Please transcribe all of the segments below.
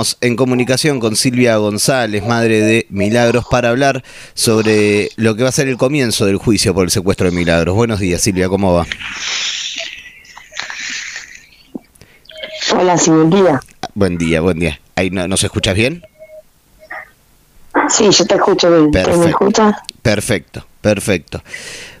estamos en comunicación con Silvia González, madre de Milagros, para hablar sobre lo que va a ser el comienzo del juicio por el secuestro de Milagros. Buenos días, Silvia, ¿cómo va? Hola, sí, buen día. Buen día, buen día. ¿Ahí no, ¿Nos escuchas bien? Sí, yo te escucho bien. Perfecto. ¿Me escuchas? Perfecto, perfecto.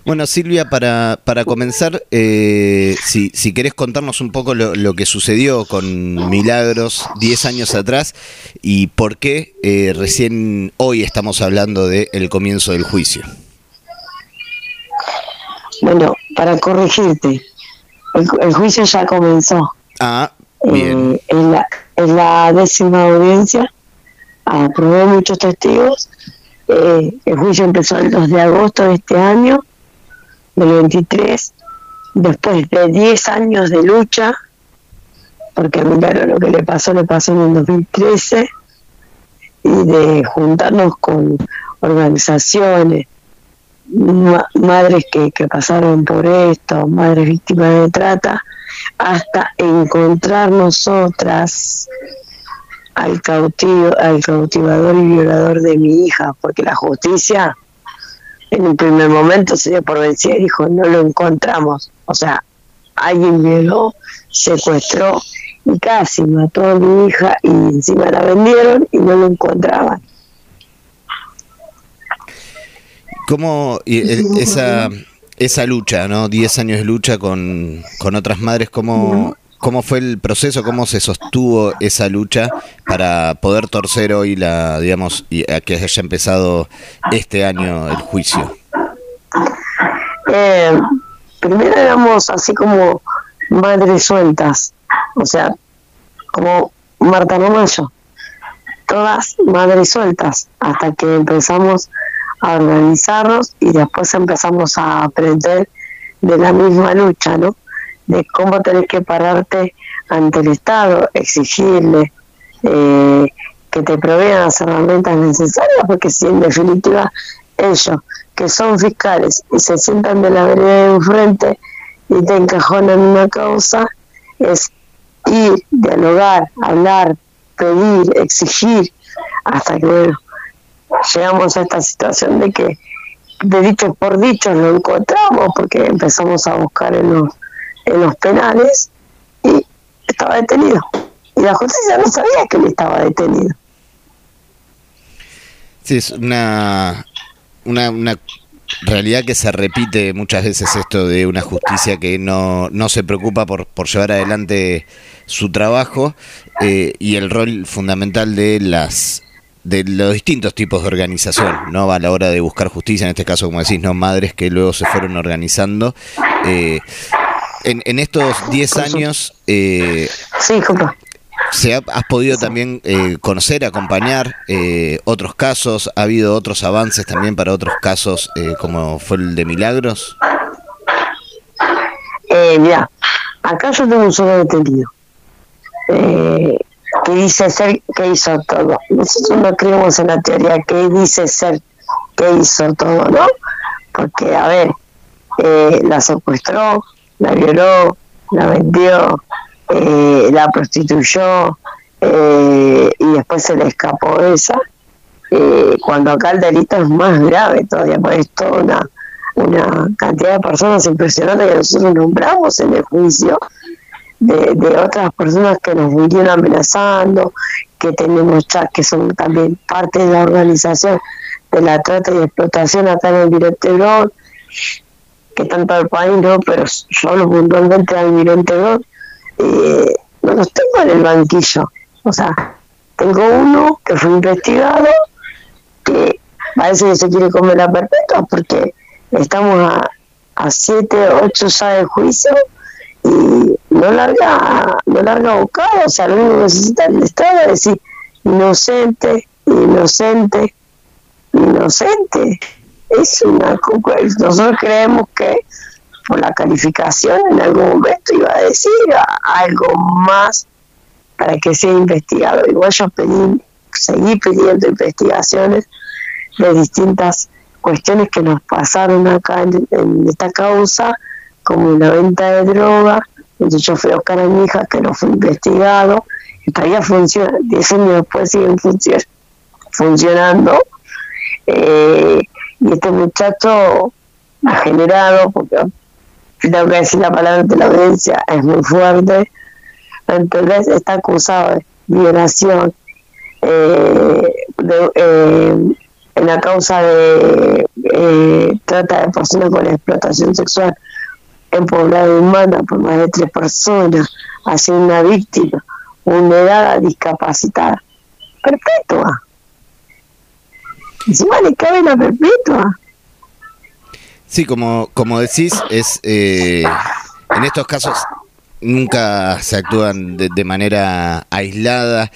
Bueno, Silvia, para, para comenzar, eh, si, si querés contarnos un poco lo, lo que sucedió con Milagros 10 años atrás y por qué eh, recién hoy estamos hablando del comienzo del juicio. Bueno, para corregirte, el, el juicio ya comenzó. Ah, bien. Eh, en, la, en la décima audiencia aprobó muchos testigos. Eh, el juicio empezó el 2 de agosto de este año, del 23, después de 10 años de lucha, porque a Milagro lo que le pasó, le pasó en el 2013, y de juntarnos con organizaciones, ma- madres que, que pasaron por esto, madres víctimas de trata, hasta encontrar nosotras al cautivo, al cautivador y violador de mi hija, porque la justicia en un primer momento se dio por vencida y dijo no lo encontramos, o sea, alguien violó, secuestró y casi mató a mi hija y encima la vendieron y no lo encontraban. ¿Cómo el- esa, esa lucha, ¿no? 10 años de lucha con, con otras madres, ¿cómo, ¿cómo fue el proceso? ¿Cómo se sostuvo esa lucha para poder torcer hoy la, digamos, y a que haya empezado este año el juicio? Eh, primero éramos así como madres sueltas, o sea, como Marta Mayo, todas madres sueltas, hasta que empezamos a organizarnos y después empezamos a aprender de la misma lucha, ¿no? De cómo tenés que pararte ante el Estado, exigirle eh, que te provean las herramientas necesarias, porque si en definitiva ellos, que son fiscales y se sientan de la vereda de enfrente y te encajonan en una causa, es ir, dialogar, hablar, pedir, exigir, hasta que bueno, llegamos a esta situación de que de dicho por dicho lo encontramos porque empezamos a buscar en los, en los penales y estaba detenido. Y la justicia no sabía que él estaba detenido. Sí, es una, una, una realidad que se repite muchas veces esto de una justicia que no, no se preocupa por, por llevar adelante su trabajo eh, y el rol fundamental de las de los distintos tipos de organización, ¿no? A la hora de buscar justicia, en este caso, como decís, no madres que luego se fueron organizando. Eh, en, en estos 10 años, eh, Sí, disculpa. ¿Se ha- ¿Has podido también eh, conocer, acompañar eh, otros casos? ¿Ha habido otros avances también para otros casos eh, como fue el de Milagros? Eh, mira, acá yo tengo un solo detenido eh, que dice ser que hizo todo. Nosotros no creemos en la teoría que dice ser que hizo todo, ¿no? Porque, a ver, eh, la secuestró, la violó, la vendió, eh, la prostituyó eh, y después se le escapó esa. Eh, cuando acá el delito es más grave todavía, porque es toda una, cantidad de personas impresionante que nosotros nombramos en el juicio, de, de otras personas que nos vinieron amenazando, que tenemos que son también parte de la organización de la trata y explotación acá en el Brown, que tanto el país no, pero solo puntualmente al Almirante Brown, eh, no los tengo en el banquillo. O sea, tengo uno que fue investigado, que parece que se quiere comer la perpetua porque estamos a, a siete, ocho ya de juicio y no larga, no larga bocado, o sea, lo único que necesita el Estado es decir inocente, inocente, inocente. Es una nosotros creemos que por la calificación en algún momento iba a decir algo más para que sea investigado. Igual yo pedí, seguí pidiendo investigaciones de distintas cuestiones que nos pasaron acá en, esta causa, como la venta de droga, entonces yo fui a buscar a mi hija que no fue investigado, todavía funciona, 10 años después siguen funcionando. Eh, y este muchacho ha generado, porque tengo que decir la palabra de la audiencia, es muy fuerte, entonces está acusado de violación eh, eh, en la causa de eh, trata de personas con explotación sexual en poblado humana por más de tres personas, hacia una víctima vulnerada, discapacitada, perpetua. Encima le cabe la perpetua. Sí, como, como decís, es en estos casos nunca se actúan de, manera aislada,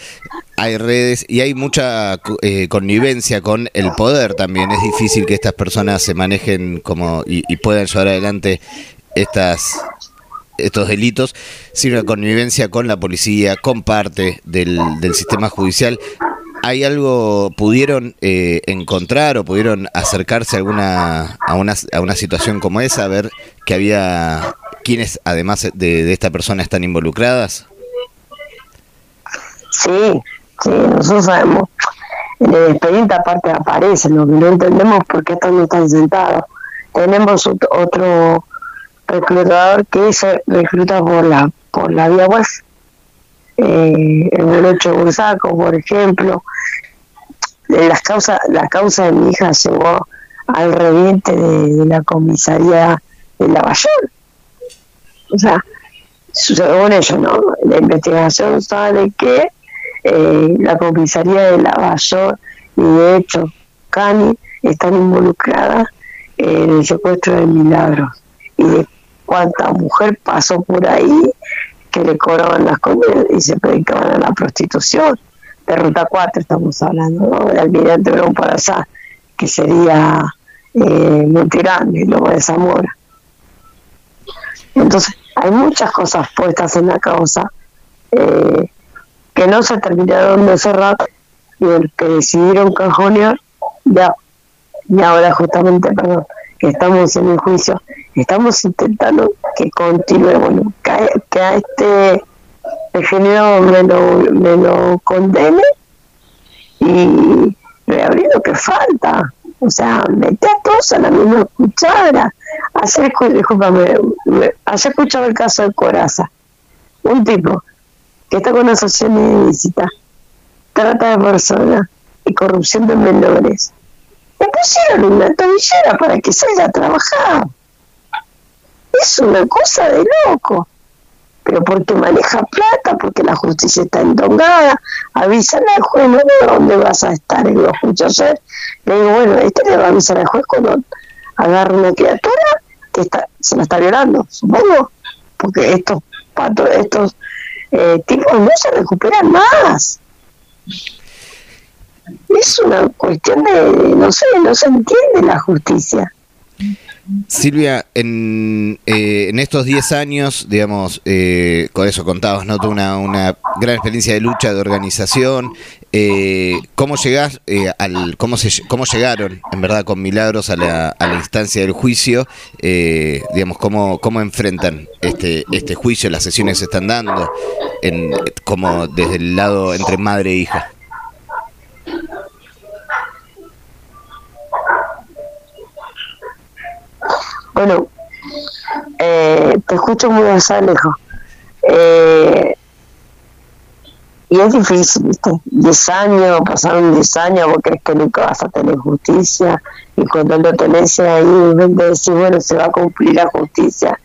hay redes y hay mucha eh, connivencia con el poder también. Es difícil que estas personas se manejen como y, puedan llevar adelante estas estos delitos sin una connivencia con la policía, con parte del, del sistema judicial. ¿Hay algo, pudieron eh, encontrar o pudieron acercarse alguna, a, una, a una situación como esa, a ver que había quienes además de, esta persona están involucradas? Sí, sí, nosotros sabemos. En el expediente aparte aparece, lo que no entendemos por qué están sentados. Tenemos otro reclutador que se recluta por la por la vía web. Eh, en el 8 Bursaco, por ejemplo. Las causas, la causa de mi hija llegó al reviente de, la comisaría de Lavallol o sea, según ellos, ¿no? La investigación sabe que eh, la comisaría de Lavallor y de hecho Cani están involucradas en el secuestro de Milagros y de cuánta mujer pasó por ahí que le cobraban las comidas y se predicaban a la prostitución. De Ruta 4 estamos hablando, ¿no? Del almirante Verón allá, que sería eh, Monterrey, Lobo de Zamora. Entonces, hay muchas cosas puestas en la causa eh, que no se terminaron de cerrar y el que decidieron cajonear, ya, y ahora justamente, perdón, estamos en el juicio, estamos intentando que continúe, bueno, que, a este ingeniero me lo, me lo condene y reabrir lo que falta. O sea, mete a todos a la misma cuchara. Ayer, discúlpame, ayer escuchado el caso de Coraza. Un tipo que está con asociación ilícita, trata de personas y corrupción de menores. Le pusieron una tobillera para que salga a trabajar. Es una cosa de loco pero porque maneja plata, porque la justicia está entongada, avisan al juez, no dónde vas a estar, y lo escucho ayer, le digo, bueno, este le va a avisar al juez cuando agarra una criatura que está, se la está violando, supongo, porque estos patos, estos eh, tipos no se recuperan más. Es una cuestión de, no sé, no se entiende la justicia. Silvia, en, eh, en estos 10 años, digamos, eh, con eso contabas, ¿no? Una, una gran experiencia de lucha, de organización. Eh, ¿Cómo llegás al, cómo, se, cómo llegaron, en verdad, con Milagros a la, a la instancia del juicio? digamos, ¿cómo, ¿cómo enfrentan este, este juicio, las sesiones se están dando, en, como desde el lado entre madre e hija? Bueno, eh, te escucho muy allá lejos. Eh, y es difícil, ¿viste? Diez años, pasaron diez años, vos crees que nunca vas a tener justicia, y cuando lo tenés ahí, en vez de decir, bueno, se va a cumplir la justicia.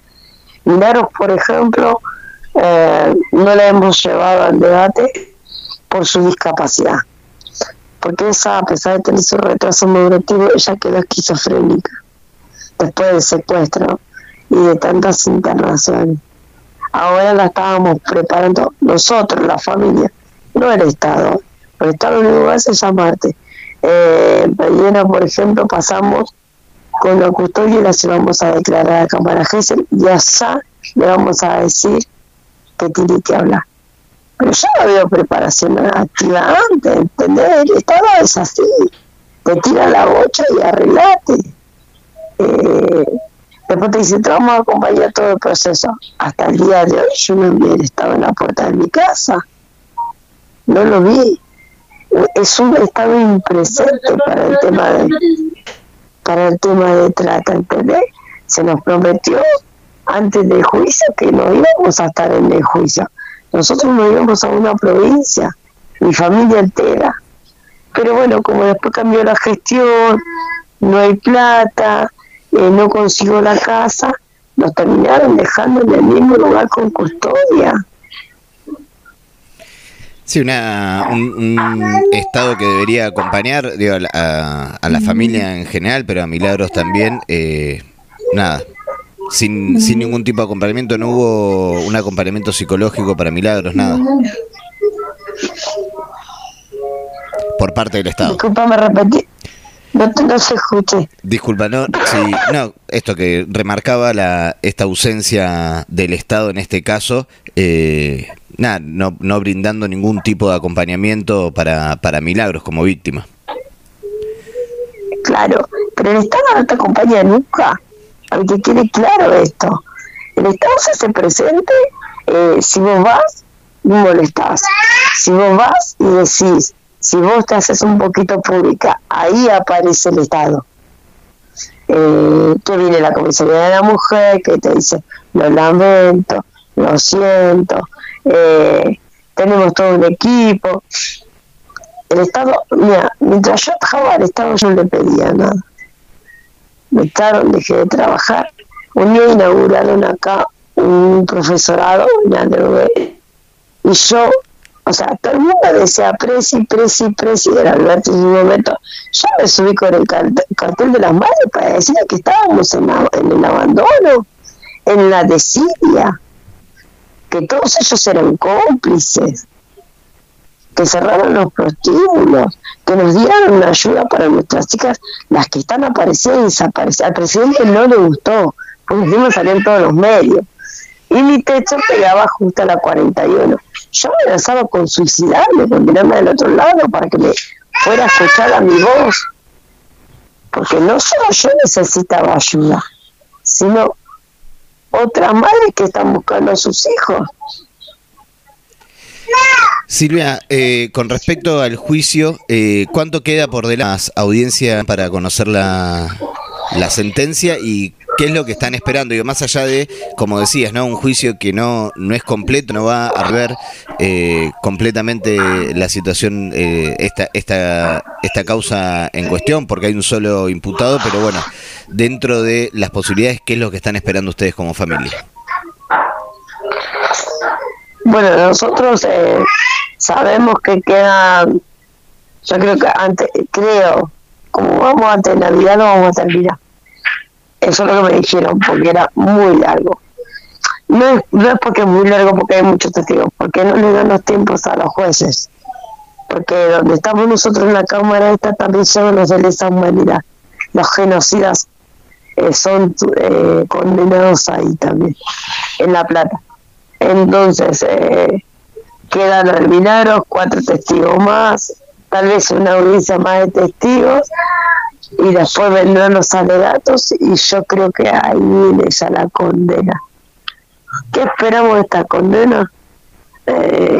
Milagros, por ejemplo, eh, no la hemos llevado al debate por su discapacidad, porque esa, a pesar de tener su retraso moderativo, ella quedó esquizofrénica después del secuestro y de tantas internaciones. Ahora la estábamos preparando nosotros, la familia, no el Estado. El Estado único que hace es llamarte. Eh, por ejemplo, pasamos con la custodia y la llevamos a declarar a Cámara Gesell y allá le vamos a decir que tiene que hablar. Pero yo no veo preparación activa antes, ¿entendés? El Estado es así. Te tira la bocha y arreglate después te dice, te vamos a acompañar todo el proceso. Hasta el día de hoy yo no he estado en la puerta de mi casa. no lo vi. Es un estado impresente para el tema de para el tema de trata, ¿entendés? Se nos prometió antes del juicio que no íbamos a estar en el juicio. Nosotros nos íbamos a una provincia, mi familia entera. Pero bueno, como después cambió la gestión, no hay plata, eh, no consigo la casa, nos terminaron dejando en el mismo lugar con custodia. Sí, una, un, estado que debería acompañar digo, a, la familia en general, pero a Milagros también. Eh, nada, sin, sin ningún tipo de acompañamiento, no hubo un acompañamiento psicológico para Milagros, nada. Por parte del Estado. Disculpame, repetir. No, no se escuche. Disculpa, no, sí, no, esto que remarcaba la, esta ausencia del Estado en este caso, eh, nada, no, no brindando ningún tipo de acompañamiento para, para Milagros como víctima. Claro, pero el Estado no te acompaña nunca, aunque quede claro esto. El Estado se hace presente eh, si vos vas, no molestás. Si vos vas y decís, si vos te haces un poquito pública, ahí aparece el Estado. Eh, que viene la comisaría de la mujer, que te dice, lo lamento, lo siento, eh, tenemos todo un equipo. El Estado, mira, mientras yo trabajaba al Estado yo no le pedía nada. Me echaron, dejé de trabajar. Un día inauguraron acá un profesorado y yo, o sea, todo el mundo decía presi, presi, presi de Alberto en un momento. Yo me subí con el cartel de las madres para decir que estábamos en, el abandono, en la desidia que todos ellos eran cómplices, que cerraron los prostíbulos, que nos dieron una ayuda para nuestras chicas, las que están apareciendo y desapareciendo. Al presidente no le gustó, porque encima salir en todos los medios. Y mi techo pegaba justo a la 41. Yo me amenazaba con suicidarme, con tirarme del otro lado para que me fuera a escuchar a mi voz. Porque no solo yo necesitaba ayuda, sino otras madres que están buscando a sus hijos. Silvia, eh, con respecto al juicio, eh, ¿cuánto queda por delante las audiencias para conocer la, la sentencia y qué es lo que están esperando. Y más allá de, como decías, ¿no? Un juicio que no, no es completo, no va a ver eh, completamente la situación, eh, esta, esta, esta causa en cuestión, porque hay un solo imputado, pero bueno, dentro de las posibilidades, ¿qué es lo que están esperando ustedes como familia? Bueno, nosotros eh, sabemos que queda, yo creo que antes, creo, como vamos antes de Navidad, no vamos a terminar. Eso es lo que me dijeron, porque era muy largo. No es, no es porque es muy largo, porque hay muchos testigos, porque no le dan los tiempos a los jueces. Porque donde estamos nosotros en la Cámara, esta también son los de lesa humanidad. Los genocidas eh, son eh, condenados ahí también, en La Plata. Entonces, eh, quedan milagros, cuatro testigos más, tal vez una audiencia más de testigos y después vendrán los alegatos y yo creo que ahí viene ya la condena. ¿Qué esperamos de esta condena? Eh,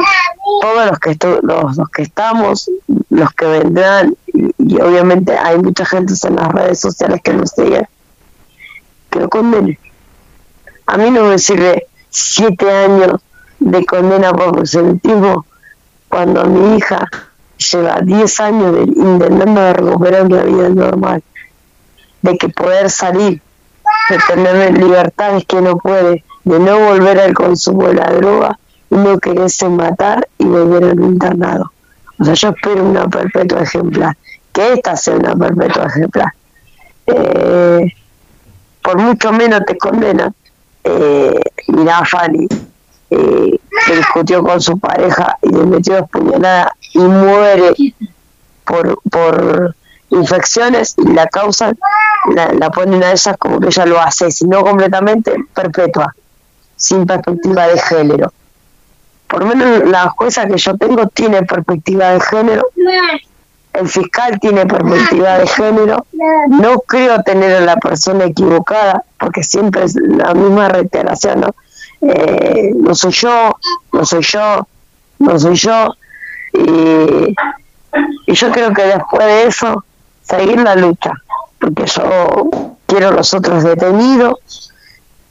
todos los que, los, los, que estamos, los que vendrán, y, obviamente hay mucha gente en las redes sociales que nos siguen, que lo condene. A mí no me sirve siete años de condena por proselitismo cuando mi hija lleva 10 años de, intentando recuperar la vida normal, de que poder salir, de tener libertades que no puede, de no volver al consumo de la droga y no quererse matar y volver al internado. O sea, yo espero una perpetua ejemplar, que esta sea una perpetua ejemplar. Eh, por mucho menos te condenan. Eh, mirá, eh, que discutió con su pareja y le metió dos puñaladas y muere por, por infecciones y la causa la, la ponen a ella como que ella lo hace, sino completamente perpetua, sin perspectiva de género. Por lo menos la jueza que yo tengo tiene perspectiva de género, el fiscal tiene perspectiva de género, no creo tener a la persona equivocada, porque siempre es la misma reiteración, ¿no? Eh, no soy yo, no soy yo, no soy yo, Y, yo creo que después de eso, seguir la lucha, porque yo quiero los otros detenidos,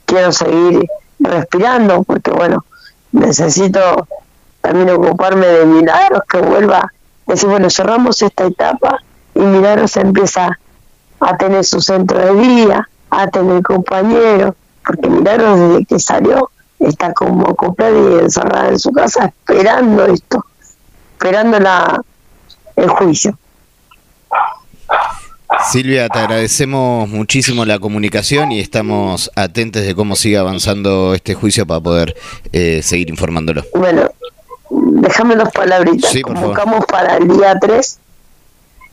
quiero seguir respirando, porque bueno, necesito también ocuparme de Milagros, que vuelva, decir, bueno, cerramos esta etapa y Milagros empieza a tener su centro de día, a tener compañeros, porque Milagros desde que salió está como comprada y encerrada en su casa esperando esto, esperando la, el juicio. Silvia, te agradecemos muchísimo la comunicación y estamos atentos de cómo sigue avanzando este juicio para poder eh, seguir informándolo. Bueno, déjame dos palabritas. Sí, Convocamos para el día 3,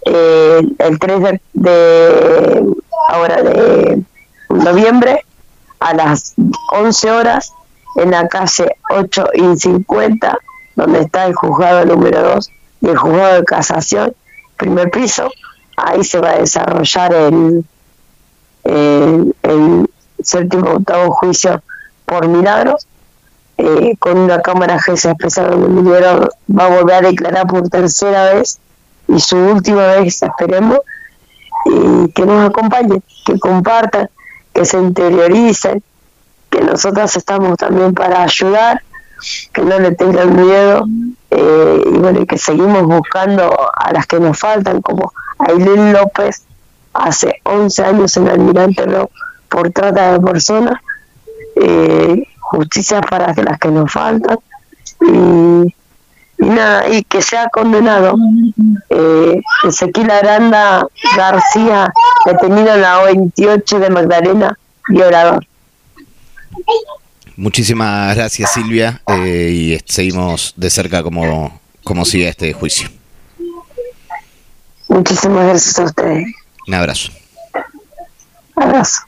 eh, el 3 de, de, ahora de noviembre, a las 11 horas, en la calle 8 y 50, donde está el juzgado número 2 y el juzgado de casación, primer piso. Ahí se va a desarrollar el, el, séptimo octavo juicio por milagros, eh, con una cámara GESA especial donde Milagro va a volver a declarar por tercera vez y su última vez, esperemos, y que nos acompañen, que compartan, que se interioricen, que nosotras estamos también para ayudar, que no le tengan miedo eh, y bueno, que seguimos buscando a las que nos faltan, como Ailén López, hace 11 años en Almirante por trata de personas, eh, justicia para las que nos faltan y, nada, y que sea condenado eh, Ezequiel Aranda García, detenido en la 28 de Magdalena, violador. Muchísimas gracias Silvia eh, y seguimos de cerca cómo, cómo sigue este juicio. Muchísimas gracias a ustedes. Un abrazo. Abrazo.